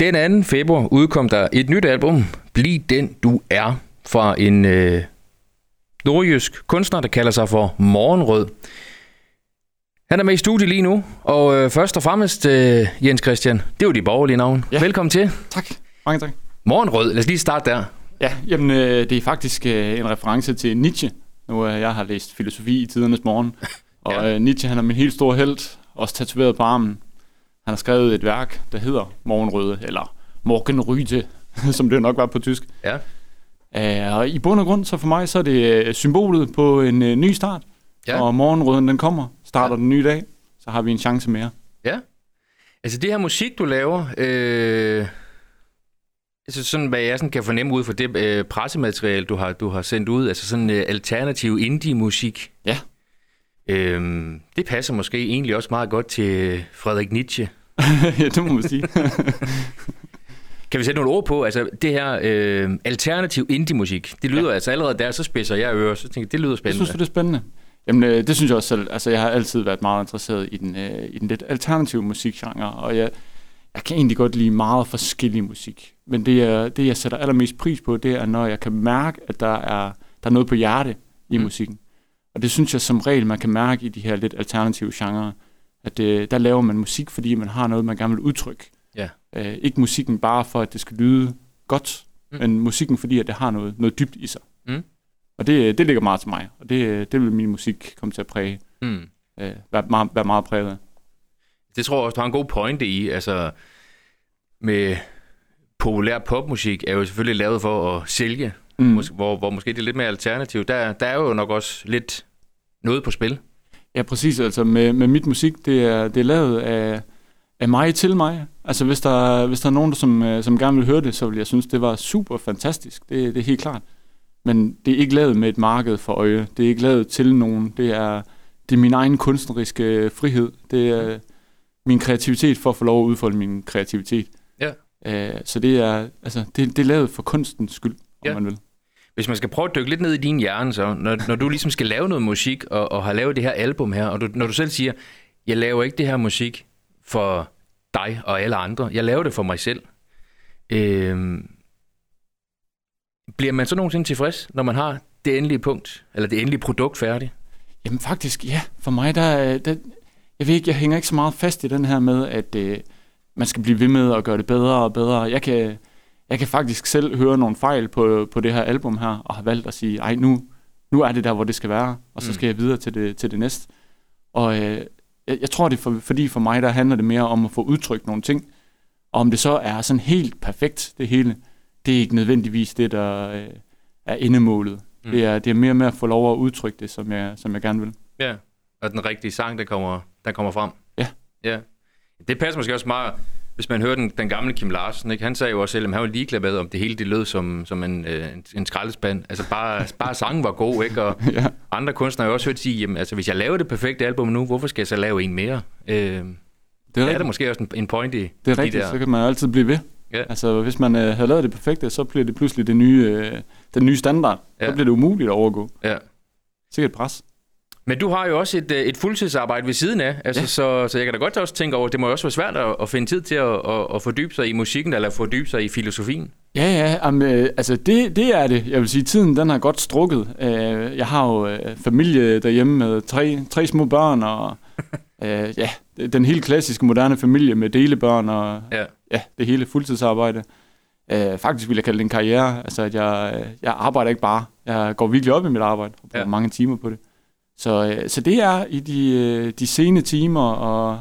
Den 2. februar udkom der et nyt album, Bliv den du er, fra en øh, nordjysk kunstner, der kalder sig for Morgenrød. Han er med i studiet lige nu, og øh, først og fremmest, øh, Jens Christian, det er jo de borgerlige navn. Ja. Velkommen til. Tak. Mange tak. Morgenrød, lad os lige starte der. Ja, jamen, øh, det er faktisk øh, en reference til Nietzsche. Nu øh, jeg har læst filosofi i tidernes morgen. Og Ja. øh, Nietzsche, han er min helt store held, også tatoveret på armen. Han har skrevet et værk, der hedder Morgenrøde, eller Morgenrøde, som det nok var på tysk. Ja. Uh, og i bund og grund, så for mig, så er det øh, symbolet på en øh, ny start. Ja. Og morgenrøden, den kommer, starter den nye dag, så har vi en chance mere. Ja. Altså det her musik, du laver, øh, altså sådan, hvad jeg sådan kan fornemme ud fra det øh, pressemateriale, du har, du har sendt ud, altså sådan øh, alternativ indie-musik. Ja. Øh, det passer måske egentlig også meget godt til Frederik Nietzsche. ja, det må man sige. Kan vi sætte nogle ord på, altså det her øh, alternativ indie-musik, det lyder ja. altså allerede der, så spidser jeg ører, så tænker jeg, det lyder Jeg spændende. synes du, det er spændende? Jamen, øh, det synes jeg også selv. Altså, jeg har altid været meget interesseret i den, øh, i den lidt alternative musikgenre, og jeg, jeg kan egentlig godt lide meget forskellig musik. Men det, jeg, det, jeg sætter allermest pris på, det er, når jeg kan mærke, at der er, der er noget på hjerte i mm. musikken. Og det synes jeg som regel, man kan mærke i de her lidt alternative genrer. At øh, der laver man musik, fordi man har noget, man gerne vil udtrykke. Ja. Øh, ikke musikken bare for, at det skal lyde godt, Mm. men musikken, fordi at det har noget, noget dybt i sig. Mm. Og det, det ligger meget til mig, og det, det vil min musik komme til at præge, Mm. øh, være, meget, være meget præget af. Det tror jeg også, du har en god pointe i. Altså, med populær popmusik er jo selvfølgelig lavet for at sælge, Mm. mm. mås- hvor, hvor måske det er lidt mere alternativ. Der, der er jo nok også lidt noget på spil. Ja, præcis. Altså med, med mit musik, det er, det er lavet af, af mig til mig. Altså hvis der, hvis der er nogen, der som, øh, som gerne vil høre det, så vil jeg synes, det var super fantastisk. Det, det er helt klart. Men det er ikke lavet med et marked for øje. Det er ikke lavet til nogen. Det er, det er min egen kunstneriske frihed. Det er min kreativitet for at få lov at udfolde min kreativitet. Ja. Uh, så det er, altså, det, det er lavet for kunstens skyld, om Ja. man vil. Hvis man skal prøve at dykke lidt ned i din hjerne, så når, når du ligesom skal lave noget musik, og, og har lavet det her album her, og du, når du selv siger, jeg laver ikke det her musik for dig og alle andre, jeg laver det for mig selv. Øhm, bliver man så nogensinde tilfreds, når man har det endelige punkt, eller det endelige produkt færdigt? Jamen faktisk, ja. For mig, der, øh, der jeg ved ikke, jeg hænger ikke så meget fast i den her med, at øh, man skal blive ved med at gøre det bedre og bedre. Jeg kan, jeg kan faktisk selv høre nogle fejl på, på det her album her, og har valgt at sige, ej, nu, nu er det der, hvor det skal være, og så Mm. skal jeg videre til det, til det næste. Og øh, jeg, jeg tror, det er for, fordi for mig, der handler det mere om at få udtrykt nogle ting. Og om det så er sådan helt perfekt, det hele, det er ikke nødvendigvis det, der øh, er endemålet. Mm. Mm. Det, er, det er mere med at få lov at udtrykke det, som jeg, som jeg gerne vil. Ja. Og den rigtige sang, der kommer, der kommer frem. Ja. Ja. Det passer måske også meget, hvis man hører den, den gamle Kim Larsen, ikke? han sagde jo også selv, at han var ligeglad med, om det hele det lød som, som en, øh, en, en skraldespand. Altså bare, bare sangen var god, ikke? Og ja. andre kunstnere har jo også hørt sige, jamen, altså, hvis jeg laver det perfekte album nu, hvorfor skal jeg så lave en mere? Øh, Det er er der måske også en, en point i Det er de rigtigt, der. så kan man altid blive ved. Ja. Altså, hvis man øh, havde lavet det perfekte, så bliver det pludselig det nye, øh, den nye standard. Ja. Så bliver det umuligt at overgå. Ja. Sikkert pres. Men du har jo også et, øh, et fuldtidsarbejde ved siden af, altså, Ja. så, så jeg kan da godt også tænke over, det må også være svært at, at finde tid til at, at, at fordybe sig i musikken, eller fordybe sig i filosofien. Ja, ja, am, øh, altså det, det er det. Jeg vil sige, tiden den har godt strukket. Øh, jeg har jo øh, familie derhjemme med tre, tre små børn, og øh, ja, den helt klassiske moderne familie med delebørn, og Ja. ja, det hele fuldtidsarbejde. Øh, faktisk vil jeg kalde det en karriere. Altså, at jeg, jeg arbejder ikke bare. Jeg går virkelig op i mit arbejde, og bruger ja. mange timer på det. Så, øh, så det er i de, øh, de sene timer, og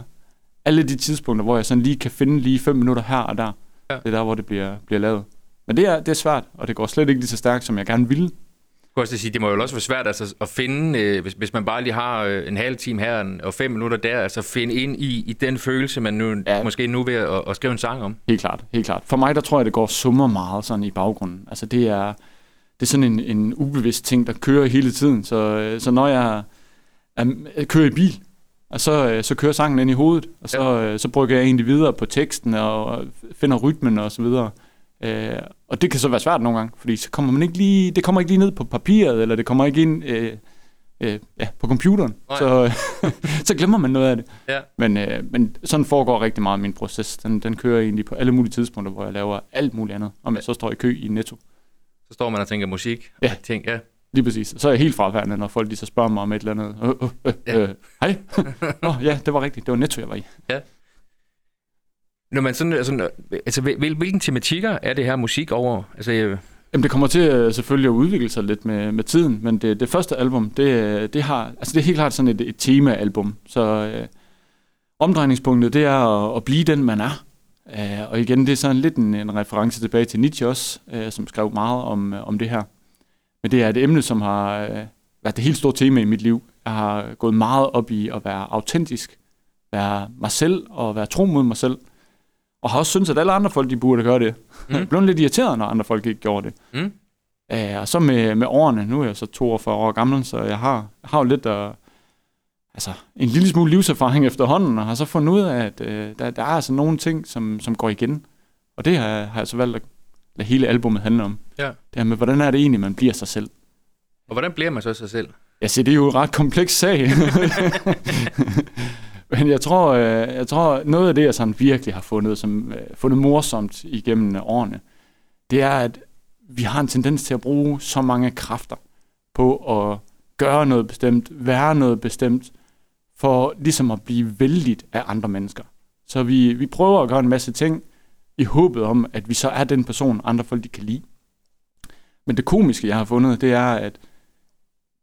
alle de tidspunkter, hvor jeg sådan lige kan finde lige fem minutter her og der. Ja. Det er der, hvor det bliver, bliver lavet. Men det er, det er svært, og det går slet ikke lige så stærkt, som jeg gerne ville. Jeg kunne også sige, det må jo også være svært altså, at finde, øh, hvis, hvis man bare lige har øh, en halv time her og fem minutter der, altså finde ind i, i den følelse, man nu, ja. Ja. måske nu ved at, at skrive en sang om. Helt klart, helt klart. For mig, der tror jeg, det går summer meget sådan i baggrunden. Altså det er, det er sådan en, en ubevidst ting, der kører hele tiden. Så, øh, så når jeg, er, er, kører i bil, og så, øh, så kører sangen ind i hovedet, og så, ja. så brygger jeg egentlig videre på teksten og finder rytmen og så videre. Øh, og det kan så være svært nogle gange, fordi så kommer man ikke lige, det kommer ikke lige ned på papiret, eller det kommer ikke ind øh, øh, ja, på computeren, så, så glemmer man noget af det. Ja. Men, øh, men sådan foregår rigtig meget min proces. Den, den kører egentlig på alle mulige tidspunkter, hvor jeg laver alt muligt andet. Om jeg så står i kø i Netto. Så står man og tænker musik. Ja. Og ting, ja. Lige præcis. Så er jeg helt fraværende, når folk de så spørger mig om et eller andet. Øh, øh, øh, Ja. øh, hej. Nå, ja, det var rigtigt. Det var Netto, jeg var i. Når man sådan, altså, altså hvil, hvilken tematikker er det her musik over? Altså, øh, Jamen, det kommer til øh, selvfølgelig at udvikle sig lidt med, med tiden, men det, det første album, det, det har, altså det er helt klart sådan et, et tema-album, så øh, omdrejningspunktet, det er at, at blive den, man er. Øh, og igen, det er sådan lidt en, en reference tilbage til Nietzsche også, øh, som skrev meget om, om det her. Men det er et emne, som har øh, været det helt store tema i mit liv. Jeg har gået meget op i at være autentisk, være mig selv og være tro mod mig selv. Og har også syntes, at alle andre folk, de burde gøre det. Mm. Jeg blev lidt irriteret, når andre folk ikke gjorde det. Mm. Øh, og så med, med årene, nu er jeg så 42 år gammel, så jeg har, jeg har jo lidt øh, altså, en lille smule livserfaring efterhånden, og har så fundet ud af, at øh, der, der er altså nogle ting, som, som går igen. Og det har, har jeg så valgt at lade hele albummet handle om. Ja. Det er med, hvordan er det egentlig, man bliver sig selv. og hvordan bliver man så sig selv? Jeg siger, det er jo en ret kompleks sag. Men jeg tror, øh, jeg tror, noget af det, jeg sådan virkelig har fundet, som, øh, fundet morsomt igennem årene, det er, at vi har en tendens til at bruge så mange kræfter på at gøre noget bestemt, være noget bestemt, for ligesom at blive vældigt af andre mennesker. Så vi, vi prøver at gøre en masse ting i håbet om, at vi så er den person, andre folk de kan lide. Men det komiske, jeg har fundet, det er, at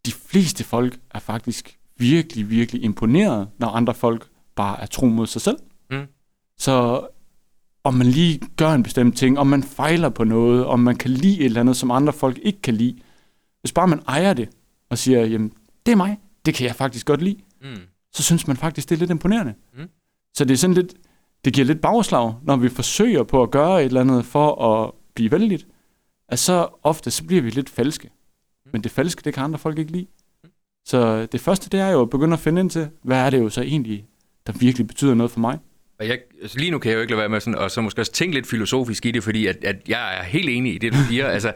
de fleste folk er faktisk virkelig, virkelig imponeret, når andre folk bare er tro mod sig selv. Mm. Så om man lige gør en bestemt ting, om man fejler på noget, om man kan lide et eller andet, som andre folk ikke kan lide. Hvis bare man ejer det og siger, jamen, det er mig, det kan jeg faktisk godt lide, Mm. så synes man faktisk, det er lidt imponerende. Mm. Så det er sådan lidt, det giver lidt bagslag, når vi forsøger på at gøre et eller andet for at blive vældigt, at så ofte, så bliver vi lidt falske. Men det falske, det kan andre folk ikke lide. Så det første, det er jo at begynde at finde ind til, hvad er det jo så egentlig, der virkelig betyder noget for mig. Og jeg, altså lige nu kan jeg jo ikke lade være med sådan, og så måske også tænke lidt filosofisk i det, fordi at, at jeg er helt enig i det, du siger. altså,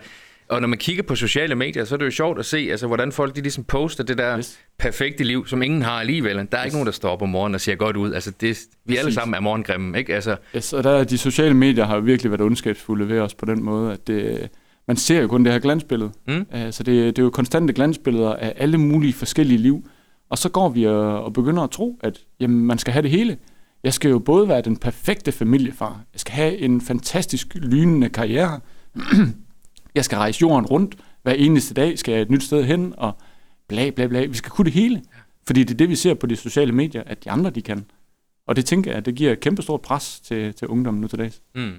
og når man kigger på sociale medier, så er det jo sjovt at se, altså, hvordan folk de ligesom poster det der Yes. perfekte liv, som ingen har alligevel. Der er ikke nogen, der står op om morgenen og ser godt ud. Altså, det, vi alle sammen er morgengrimme, ikke? Altså, Yes, og der, er- de sociale medier har jo virkelig været ondskabsfulde ved os på den måde, at det, man ser jo kun det her glansbillede. Mm. Uh, så det, det er jo konstante glansbilleder af alle mulige forskellige liv. Og så går vi og, og begynder at tro, at jamen, man skal have det hele. Jeg skal jo både være den perfekte familiefar, jeg skal have en fantastisk lynende karriere, jeg skal rejse jorden rundt, hver eneste dag skal jeg et nyt sted hen, og bla bla bla. Vi skal kunne det hele. Fordi det er det, vi ser på de sociale medier, at de andre de kan. Og det tænker jeg, at det giver et kæmpe stort pres til, til ungdommen nu til dags. mm.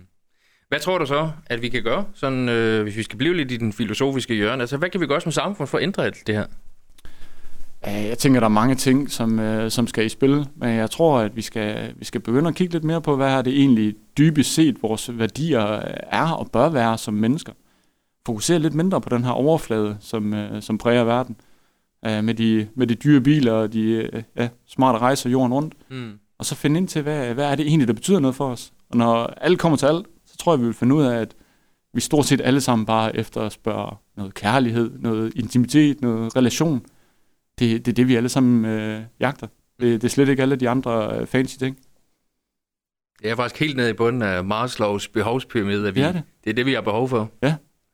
Hvad tror du så, at vi kan gøre, sådan, øh, hvis vi skal blive lidt i den filosofiske hjørne? Altså, hvad kan vi gøre som samfund for at ændre alt det her? Jeg tænker, der er mange ting, som, øh, som skal i spil, men jeg tror, at vi skal, vi skal begynde at kigge lidt mere på, hvad er det egentlig dybest set vores værdier er og bør være som mennesker. Fokusere lidt mindre på den her overflade, som, øh, som præger verden. Øh, med, de, med de dyre biler og de øh, ja, smarte rejser jorden rundt. Mm. Og så finde ind til, hvad, hvad er det egentlig, der betyder noget for os. Og når alt kommer til alt, så tror jeg, vi vil finde ud af, at vi stort set alle sammen bare efterspørger noget kærlighed, noget intimitet, noget relation. Det, det er det, vi alle sammen øh, jagter. Det, det er slet ikke alle de andre øh, fancy ting. Det er faktisk helt nede i bunden af Maslows behovspyramide. At vi, Det er det. det er det, vi har behov for.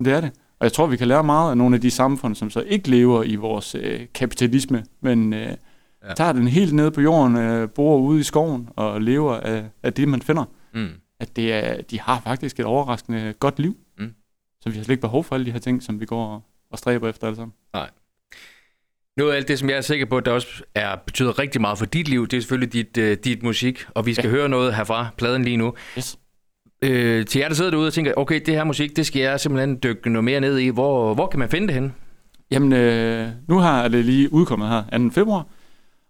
Det er det. Og jeg tror, vi kan lære meget af nogle af de samfund, som så ikke lever i vores øh, kapitalisme, men øh, Ja. tager den helt ned på jorden, øh, bor ude i skoven og lever af, af det, man finder. Mm. At det er, de har faktisk et overraskende godt liv. Mm. Så vi har slet ikke behov for alle de her ting, som vi går og, og stræber efter alle sammen. Noget af alt det, som jeg er sikker på, der også er, betyder rigtig meget for dit liv, det er selvfølgelig dit, uh, dit musik, og vi skal. Ja. høre noget herfra, pladen lige nu. Yes. Øh, til jer, der sidder derude og tænker, okay, det her musik, det skal jeg simpelthen dykke noget mere ned i. Hvor, hvor kan man finde det hen? Jamen, øh, nu har det lige udkommet her 2. februar,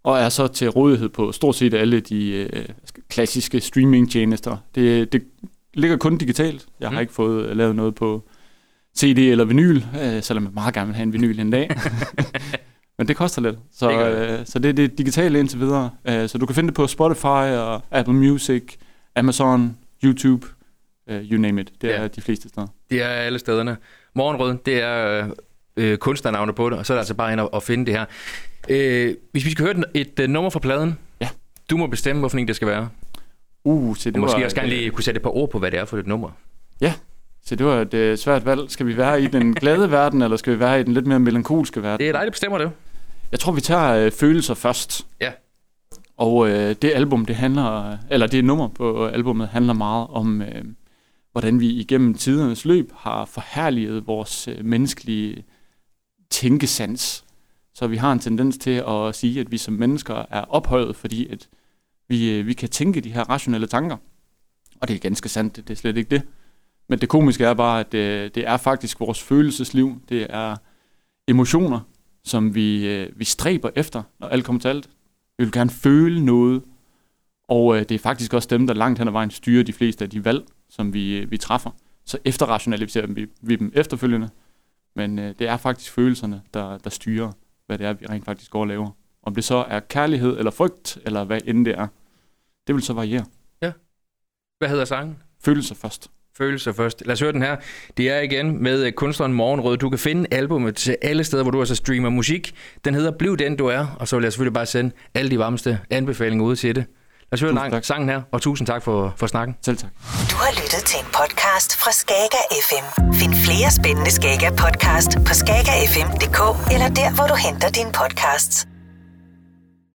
og er så til rådighed på stort set alle de øh, klassiske streamingtjenester. Det, det ligger kun digitalt. Jeg har Mm. ikke fået lavet noget på CD eller vinyl, øh, selvom jeg meget gerne vil have en vinyl en dag. Men det koster lidt. Så, Det øh, så det er det digitale indtil videre. Øh, så du kan finde det på Spotify og Apple Music, Amazon, YouTube, øh, you name it. Det Ja. er de fleste steder. Det er alle stederne. Morgenrød, det er øh, øh, kunstnernavne på det, og så er det altså bare ind og, og finde det her. Øh, hvis vi skal høre et, et nummer fra pladen, Ja. du må bestemme, hvorfor en det skal være. Uh, se, det Du måske var også gerne lige kunne sætte et par ord på, hvad det er for et nummer. Ja, så det var et øh, svært valg. Skal vi være i den glade verden, eller skal vi være i den lidt mere melankolske verden? Det er dig, der bestemmer det. Jeg tror, vi tager øh, følelser først. Ja. Og øh, det album, det handler, eller det nummer på albumet handler meget om, øh, hvordan vi igennem tidernes løb har forherliget vores øh, menneskelige tænkesans. Så vi har en tendens til at sige, at vi som mennesker er ophøjet, fordi at vi, øh, vi kan tænke de her rationelle tanker. Og det er ganske sandt, det er slet ikke det. Men det komiske er bare, at øh, det er faktisk vores følelsesliv. Det er emotioner, som vi, vi stræber efter, når alt kommer til alt. Vi vil gerne føle noget, og det er faktisk også dem, der langt hen ad vejen styrer de fleste af de valg, som vi, øh, vi træffer. Så efterrationaliserer vi, vi dem efterfølgende, men øh, det er faktisk følelserne, der, der styrer, hvad det er, vi rent faktisk går og laver. Om det så er kærlighed eller frygt, eller hvad end det er, det vil så variere. Hvad hedder sangen? Følelser først. Følelser først. Lad os høre den her. Det er igen med øh, kunstneren Morgenrød. Du kan finde albumet til alle steder, hvor du altså streamer musik. Den hedder Bliv den, du er. Og så vil jeg selvfølgelig bare sende alle de varmeste anbefalinger ud til det. Lad os høre lang, tak. sangen her, og tusind tak for, for snakken. Selv tak. Du har lyttet til en podcast fra Skager FM. Find flere spændende Skager podcast på skagerfm.dk eller der, hvor du henter dine podcasts.